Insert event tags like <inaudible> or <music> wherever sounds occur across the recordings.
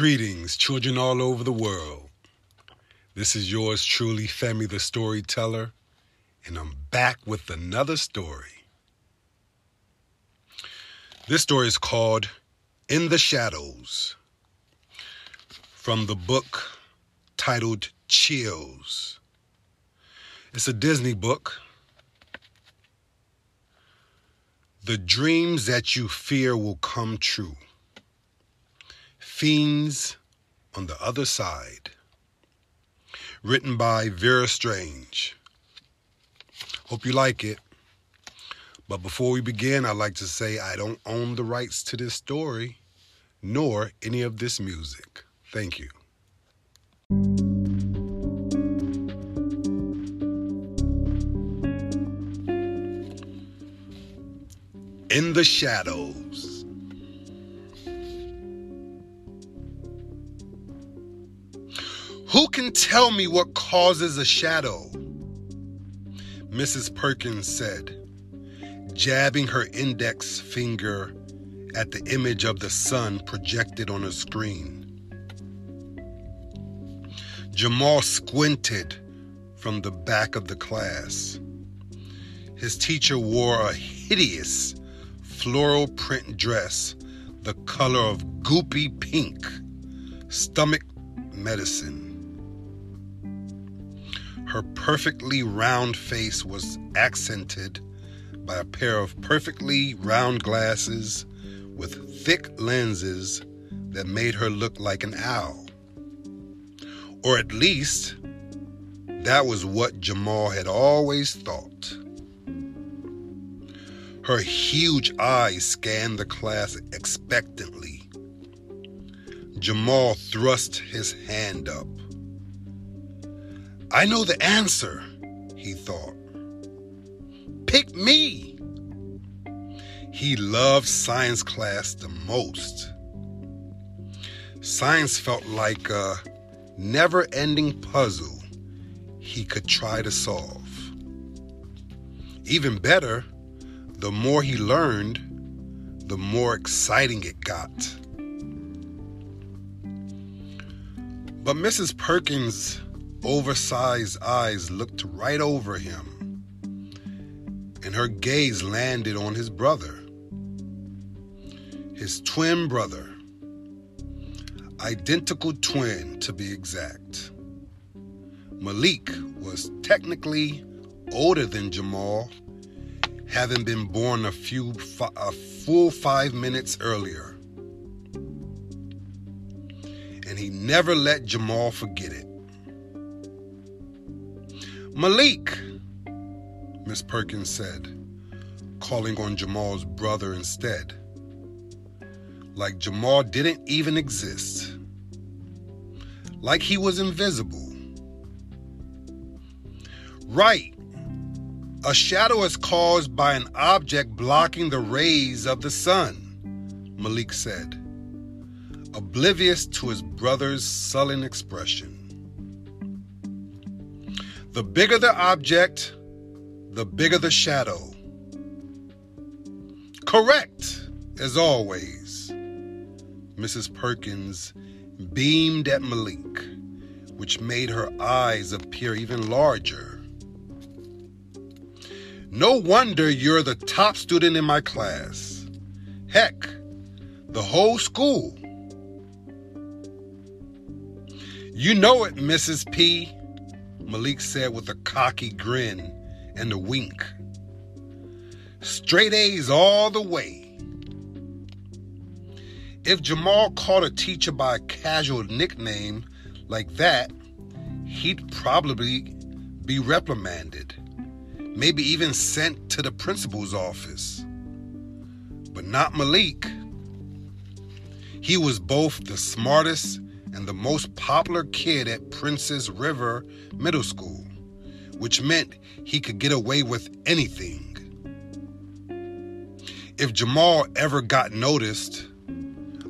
Greetings, children all over the world. This is yours truly, Femi the Storyteller, and I'm back with another story. This story is called In the Shadows from the book titled Chills. It's a Disney book. The dreams that you fear will come true. Fiends on the Other Side. Written by Vera Strange. Hope you like it. But before we begin, I'd like to say I don't own the rights to this story, nor any of this music. Thank you. In the Shadows. Who can tell me what causes a shadow? Mrs. Perkins said, jabbing her index finger at the image of the sun projected on a screen. Jamal squinted from the back of the class. His teacher wore a hideous floral print dress, the color of goopy pink, stomach medicine. Perfectly round face was accented by a pair of perfectly round glasses with thick lenses that made her look like an owl. Or at least, that was what Jamal had always thought. Her huge eyes scanned the class expectantly. Jamal thrust his hand up. I know the answer, he thought. Pick me. He loved science class the most. Science felt like a never ending puzzle he could try to solve. Even better, the more he learned, the more exciting it got. But Mrs. Perkins oversized eyes looked right over him, and her gaze landed on his brother, his twin brother, identical twin to be exact. Malik was technically older than Jamal, having been born a few a full 5 minutes earlier. And he never let Jamal forget it. Malik, Miss Perkins said, calling on Jamal's brother instead. Like Jamal didn't even exist. Like he was invisible. Right. A shadow is caused by an object blocking the rays of the sun, Malik said, oblivious to his brother's sullen expression. The bigger the object, the bigger the shadow. Correct, as always. Mrs. Perkins beamed at Malik, which made her eyes appear even larger. No wonder you're the top student in my class. Heck, the whole school. You know it, Mrs. P. Malik said with a cocky grin and a wink. Straight A's all the way. If Jamal called a teacher by a casual nickname like that, he'd probably be reprimanded, maybe even sent to the principal's office. But not Malik. He was both the smartest and the most popular kid at Princess River Middle School, which meant he could get away with anything. If Jamal ever got noticed,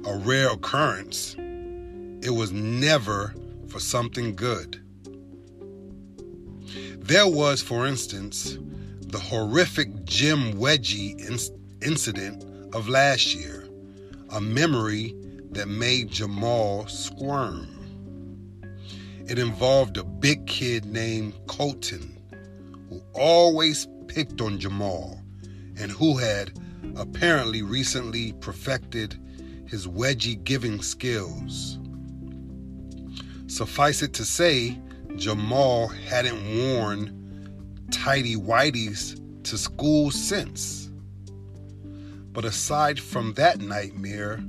a rare occurrence, it was never for something good. There was, for instance, the horrific gym Wedgie incident of last year, a memory that made Jamal squirm. It involved a big kid named Colton who always picked on Jamal and who had apparently recently perfected his wedgie giving skills. Suffice it to say, Jamal hadn't worn tidy whities to school since. But aside from that nightmare,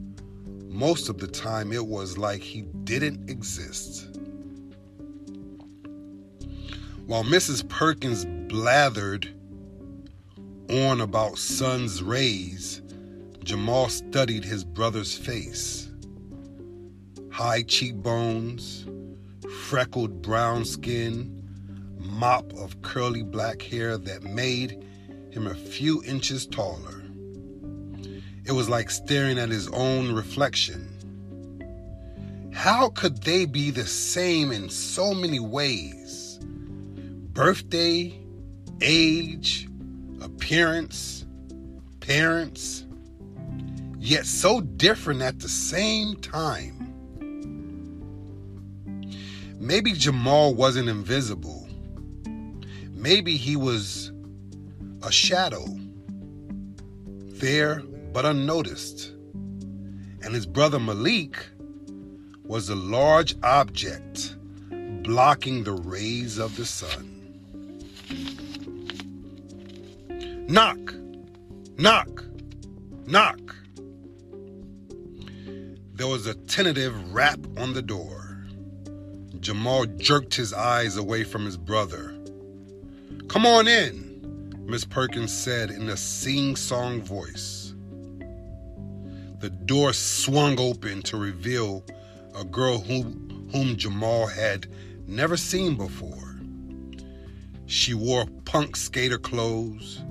most of the time it was like he didn't exist. While Mrs. Perkins blathered on about sun's rays, Jamal studied his brother's face. High cheekbones, freckled brown skin, mop of curly black hair that made him a few inches taller. It was like staring at his own reflection. How could they be the same in so many ways? Birthday, age, appearance, parents, yet so different at the same time. Maybe Jamal wasn't invisible. Maybe he was a shadow, there but unnoticed. And his brother Malik was a large object blocking the rays of the sun. Knock, knock, knock. There was a tentative rap on the door. Jamal jerked his eyes away from his brother. Come on in, Miss Perkins said in a sing song voice. The door swung open to reveal a girl whom, whom Jamal had never seen before. She wore punk skater clothes,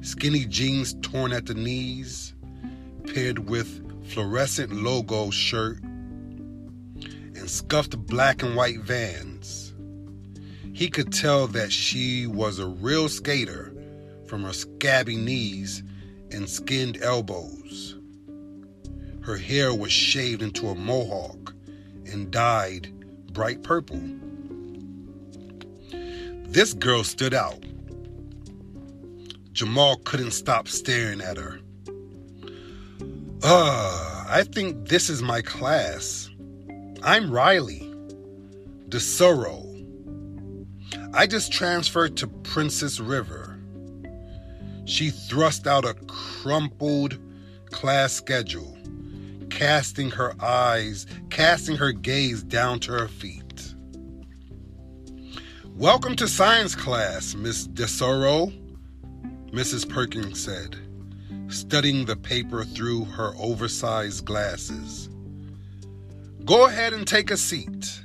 skinny jeans torn at the knees, paired with fluorescent logo shirt, and scuffed black and white vans. He could tell that she was a real skater from her scabby knees and skinned elbows. Her hair was shaved into a mohawk and dyed bright purple. This girl stood out. Jamal couldn't stop staring at her. Uh, I think this is my class. I'm Riley DeSoro. I just transferred to Princess River. She thrust out a crumpled class schedule, casting her eyes, casting her gaze down to her feet. Welcome to science class, Miss DeSoro, Mrs. Perkins said, studying the paper through her oversized glasses. Go ahead and take a seat.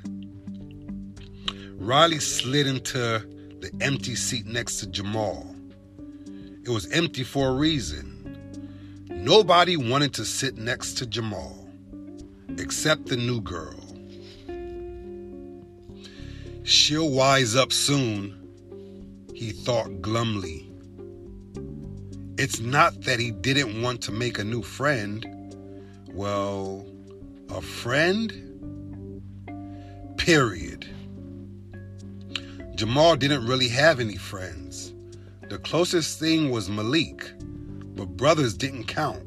Riley slid into the empty seat next to Jamal. It was empty for a reason. Nobody wanted to sit next to Jamal, except the new girl. She'll wise up soon, he thought glumly. It's not that he didn't want to make a new friend. Well, a friend? Period. Jamal didn't really have any friends. The closest thing was Malik, but brothers didn't count.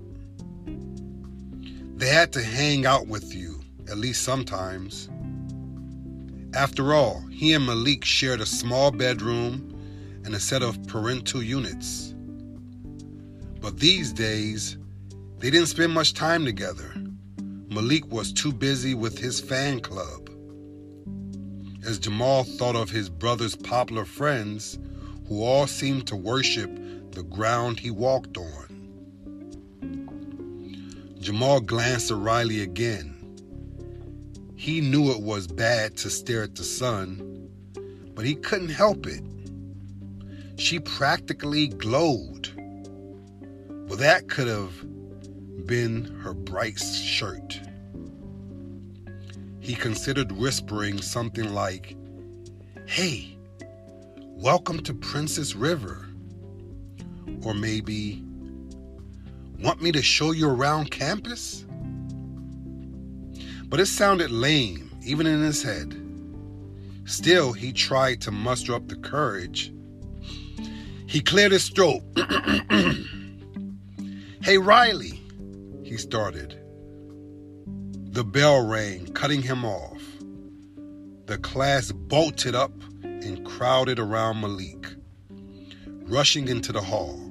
They had to hang out with you, at least sometimes. After all, he and Malik shared a small bedroom and a set of parental units. But these days, they didn't spend much time together. Malik was too busy with his fan club. As Jamal thought of his brother's popular friends, who all seemed to worship the ground he walked on. Jamal glanced at Riley again. He knew it was bad to stare at the sun, but he couldn't help it. She practically glowed. Well, that could have been her bright shirt. He considered whispering something like, Hey, welcome to Princess River. Or maybe, Want me to show you around campus? But it sounded lame, even in his head. Still, he tried to muster up the courage. He cleared his throat. <clears throat> hey, Riley, he started. The bell rang, cutting him off. The class bolted up and crowded around Malik, rushing into the hall.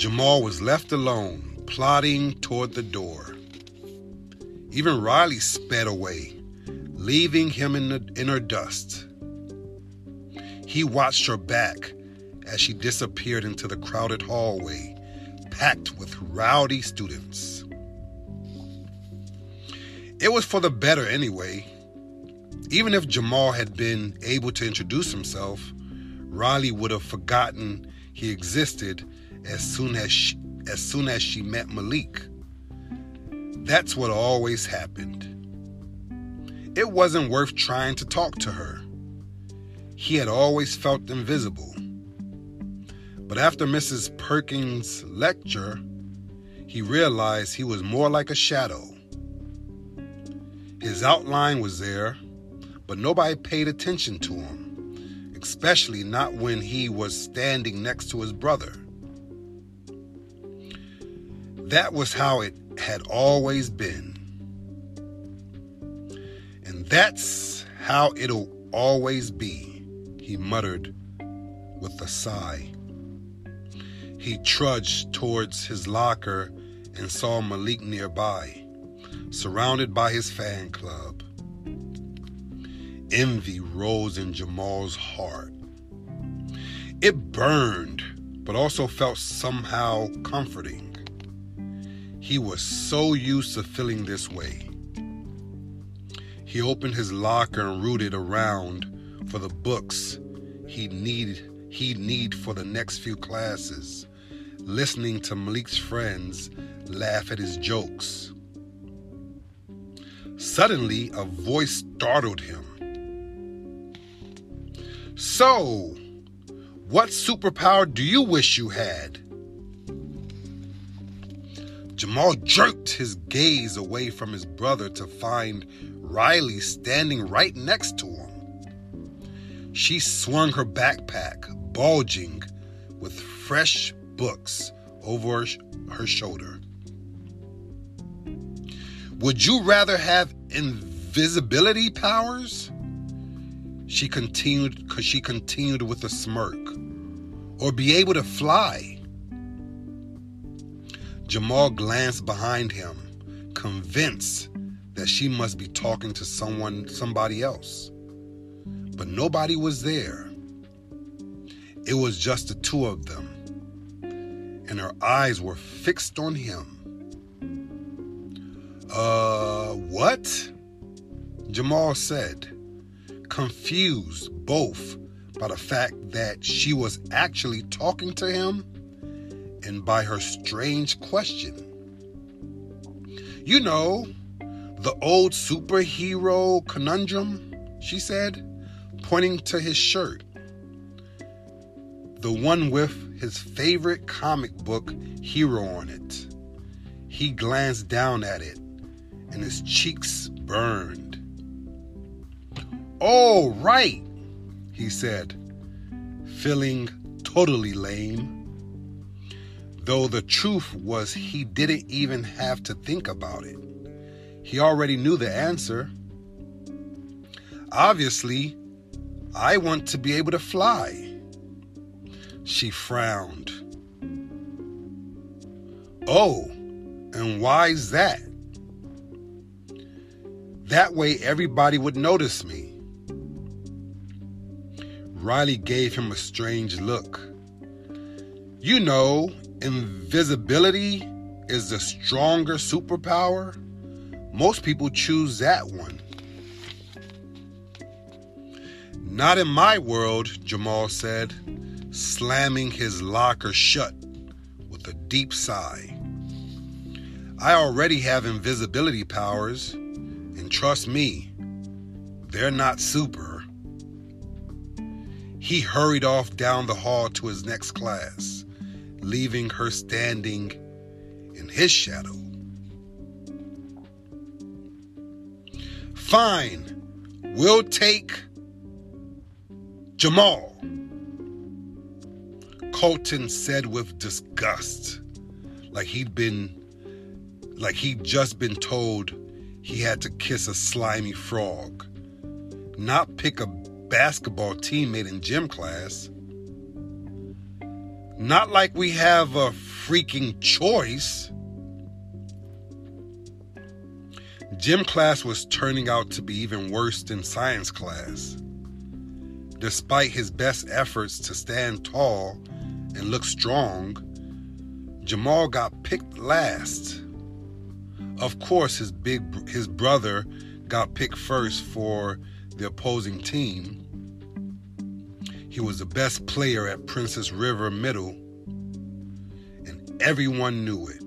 Jamal was left alone, plodding toward the door. Even Riley sped away, leaving him in, the, in her dust. He watched her back as she disappeared into the crowded hallway, packed with rowdy students. It was for the better anyway. Even if Jamal had been able to introduce himself, Riley would have forgotten he existed as soon as she, as soon as she met Malik. That's what always happened. It wasn't worth trying to talk to her. He had always felt invisible. But after Mrs. Perkins' lecture, he realized he was more like a shadow. His outline was there, but nobody paid attention to him, especially not when he was standing next to his brother. That was how it had always been. And that's how it'll always be, he muttered with a sigh. He trudged towards his locker and saw Malik nearby, surrounded by his fan club. Envy rose in Jamal's heart. It burned, but also felt somehow comforting. He was so used to feeling this way. He opened his locker and rooted around for the books he'd need he'd need for the next few classes, listening to Malik's friends laugh at his jokes. Suddenly, a voice startled him. So, what superpower do you wish you had? Jamal jerked his gaze away from his brother to find Riley standing right next to him. She swung her backpack, bulging with fresh books over her shoulder. Would you rather have invisibility powers? She continued cause she continued with a smirk. Or be able to fly? Jamal glanced behind him, convinced that she must be talking to someone, somebody else. But nobody was there. It was just the two of them, and her eyes were fixed on him. Uh, what? Jamal said, confused both by the fact that she was actually talking to him and by her strange question. You know, the old superhero conundrum, she said, pointing to his shirt. The one with his favorite comic book hero on it. He glanced down at it, and his cheeks burned. Oh, right, he said, feeling totally lame though the truth was he didn't even have to think about it. He already knew the answer. Obviously, I want to be able to fly. She frowned. Oh, and why's that? That way everybody would notice me. Riley gave him a strange look. You know, invisibility is the stronger superpower, most people choose that one. Not in my world, Jamal said, slamming his locker shut with a deep sigh. I already have invisibility powers, and trust me, they're not super. He hurried off down the hall to his next class leaving her standing in his shadow. Fine, we'll take Jamal. Colton said with disgust, like he'd been like he'd just been told he had to kiss a slimy frog, not pick a basketball teammate in gym class. Not like we have a freaking choice. Gym class was turning out to be even worse than science class. Despite his best efforts to stand tall and look strong, Jamal got picked last. Of course, his big his brother got picked first for the opposing team. He was the best player at Princess River Middle, and everyone knew it.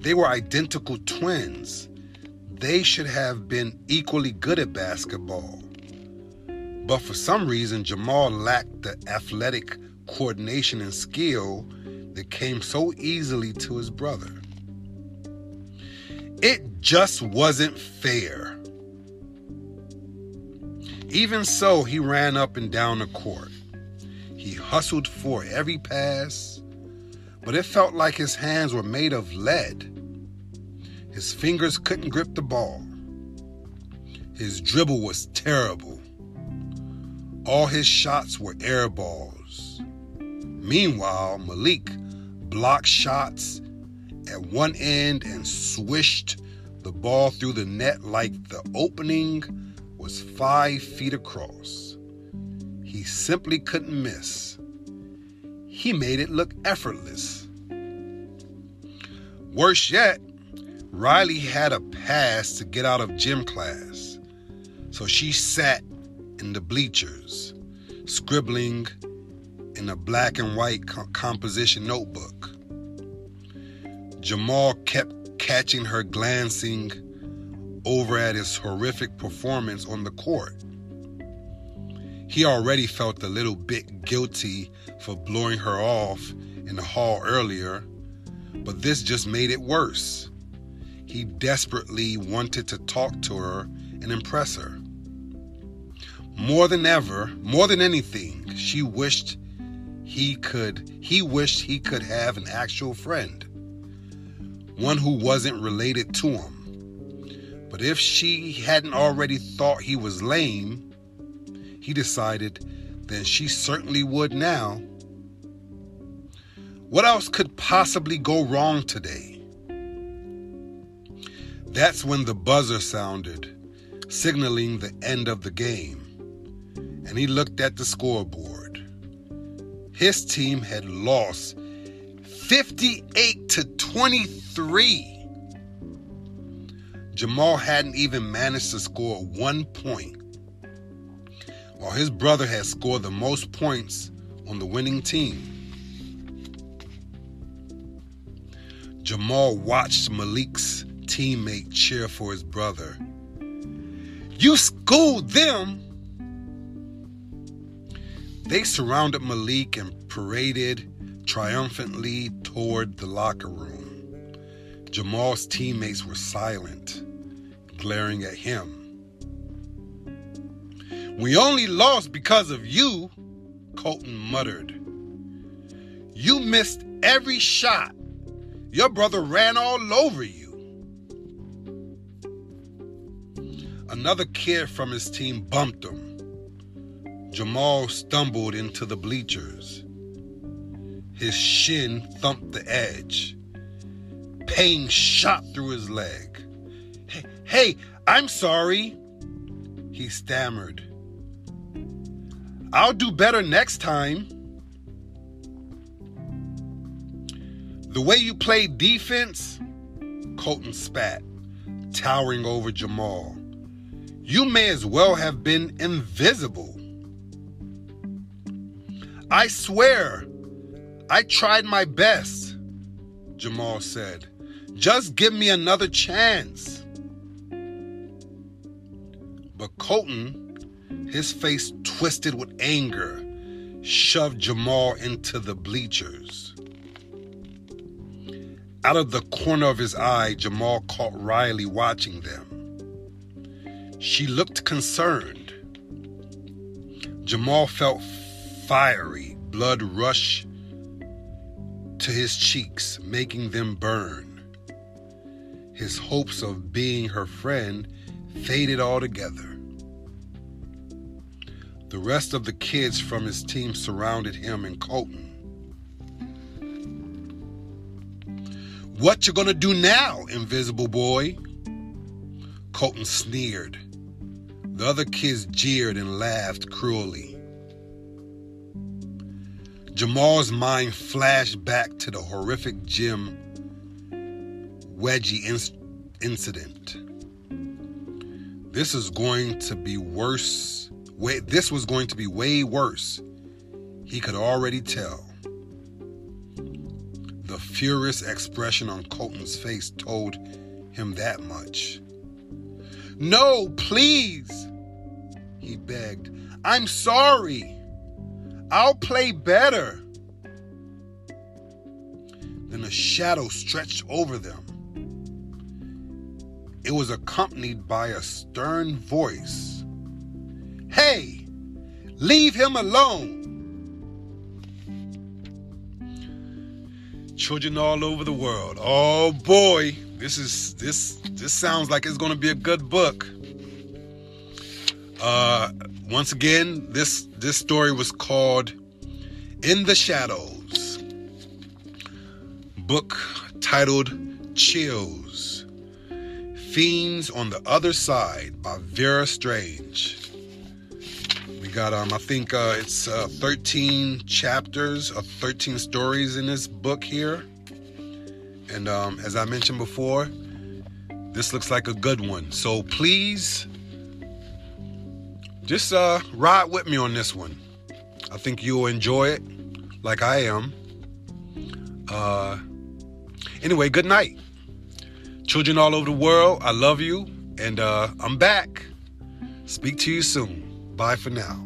They were identical twins. They should have been equally good at basketball. But for some reason, Jamal lacked the athletic coordination and skill that came so easily to his brother. It just wasn't fair. Even so, he ran up and down the court. He hustled for every pass, but it felt like his hands were made of lead. His fingers couldn't grip the ball. His dribble was terrible. All his shots were air balls. Meanwhile, Malik blocked shots at one end and swished the ball through the net like the opening was five feet across. He simply couldn't miss. He made it look effortless. Worse yet, Riley had a pass to get out of gym class, so she sat in the bleachers, scribbling in a black and white co- composition notebook. Jamal kept catching her glancing over at his horrific performance on the court. He already felt a little bit guilty for blowing her off in the hall earlier, but this just made it worse. He desperately wanted to talk to her and impress her. More than ever, more than anything, she wished he could he wished he could have an actual friend. One who wasn't related to him but if she hadn't already thought he was lame, he decided then she certainly would now. What else could possibly go wrong today? That's when the buzzer sounded, signaling the end of the game, and he looked at the scoreboard. His team had lost 58 to 23. Jamal hadn't even managed to score one point, while his brother had scored the most points on the winning team. Jamal watched Malik's teammate cheer for his brother. You schooled them! They surrounded Malik and paraded triumphantly toward the locker room. Jamal's teammates were silent glaring at him. We only lost because of you, Colton muttered. You missed every shot. Your brother ran all over you. Another kid from his team bumped him. Jamal stumbled into the bleachers. His shin thumped the edge. Pain shot through his leg. Hey, I'm sorry, he stammered. I'll do better next time. The way you play defense, Colton spat, towering over Jamal. You may as well have been invisible. I swear, I tried my best, Jamal said. Just give me another chance. Colton, his face twisted with anger, shoved Jamal into the bleachers. Out of the corner of his eye, Jamal caught Riley watching them. She looked concerned. Jamal felt fiery, blood rush to his cheeks, making them burn. His hopes of being her friend faded altogether. The rest of the kids from his team surrounded him and Colton. What you gonna do now, invisible boy? Colton sneered. The other kids jeered and laughed cruelly. Jamal's mind flashed back to the horrific gym wedgie in- incident. This is going to be worse. Wait, this was going to be way worse. He could already tell. The furious expression on Colton's face told him that much. No, please, he begged. I'm sorry. I'll play better. Then a shadow stretched over them. It was accompanied by a stern voice Hey, leave him alone. Children all over the world. Oh boy, this is this this sounds like it's going to be a good book. Uh once again, this this story was called In the Shadows. Book titled Chills. Fiends on the Other Side by Vera Strange. Got um I think uh it's uh 13 chapters of 13 stories in this book here. And um as I mentioned before, this looks like a good one. So please just uh, ride with me on this one. I think you'll enjoy it like I am. Uh, anyway, good night. Children all over the world, I love you, and uh, I'm back. Speak to you soon. Bye for now.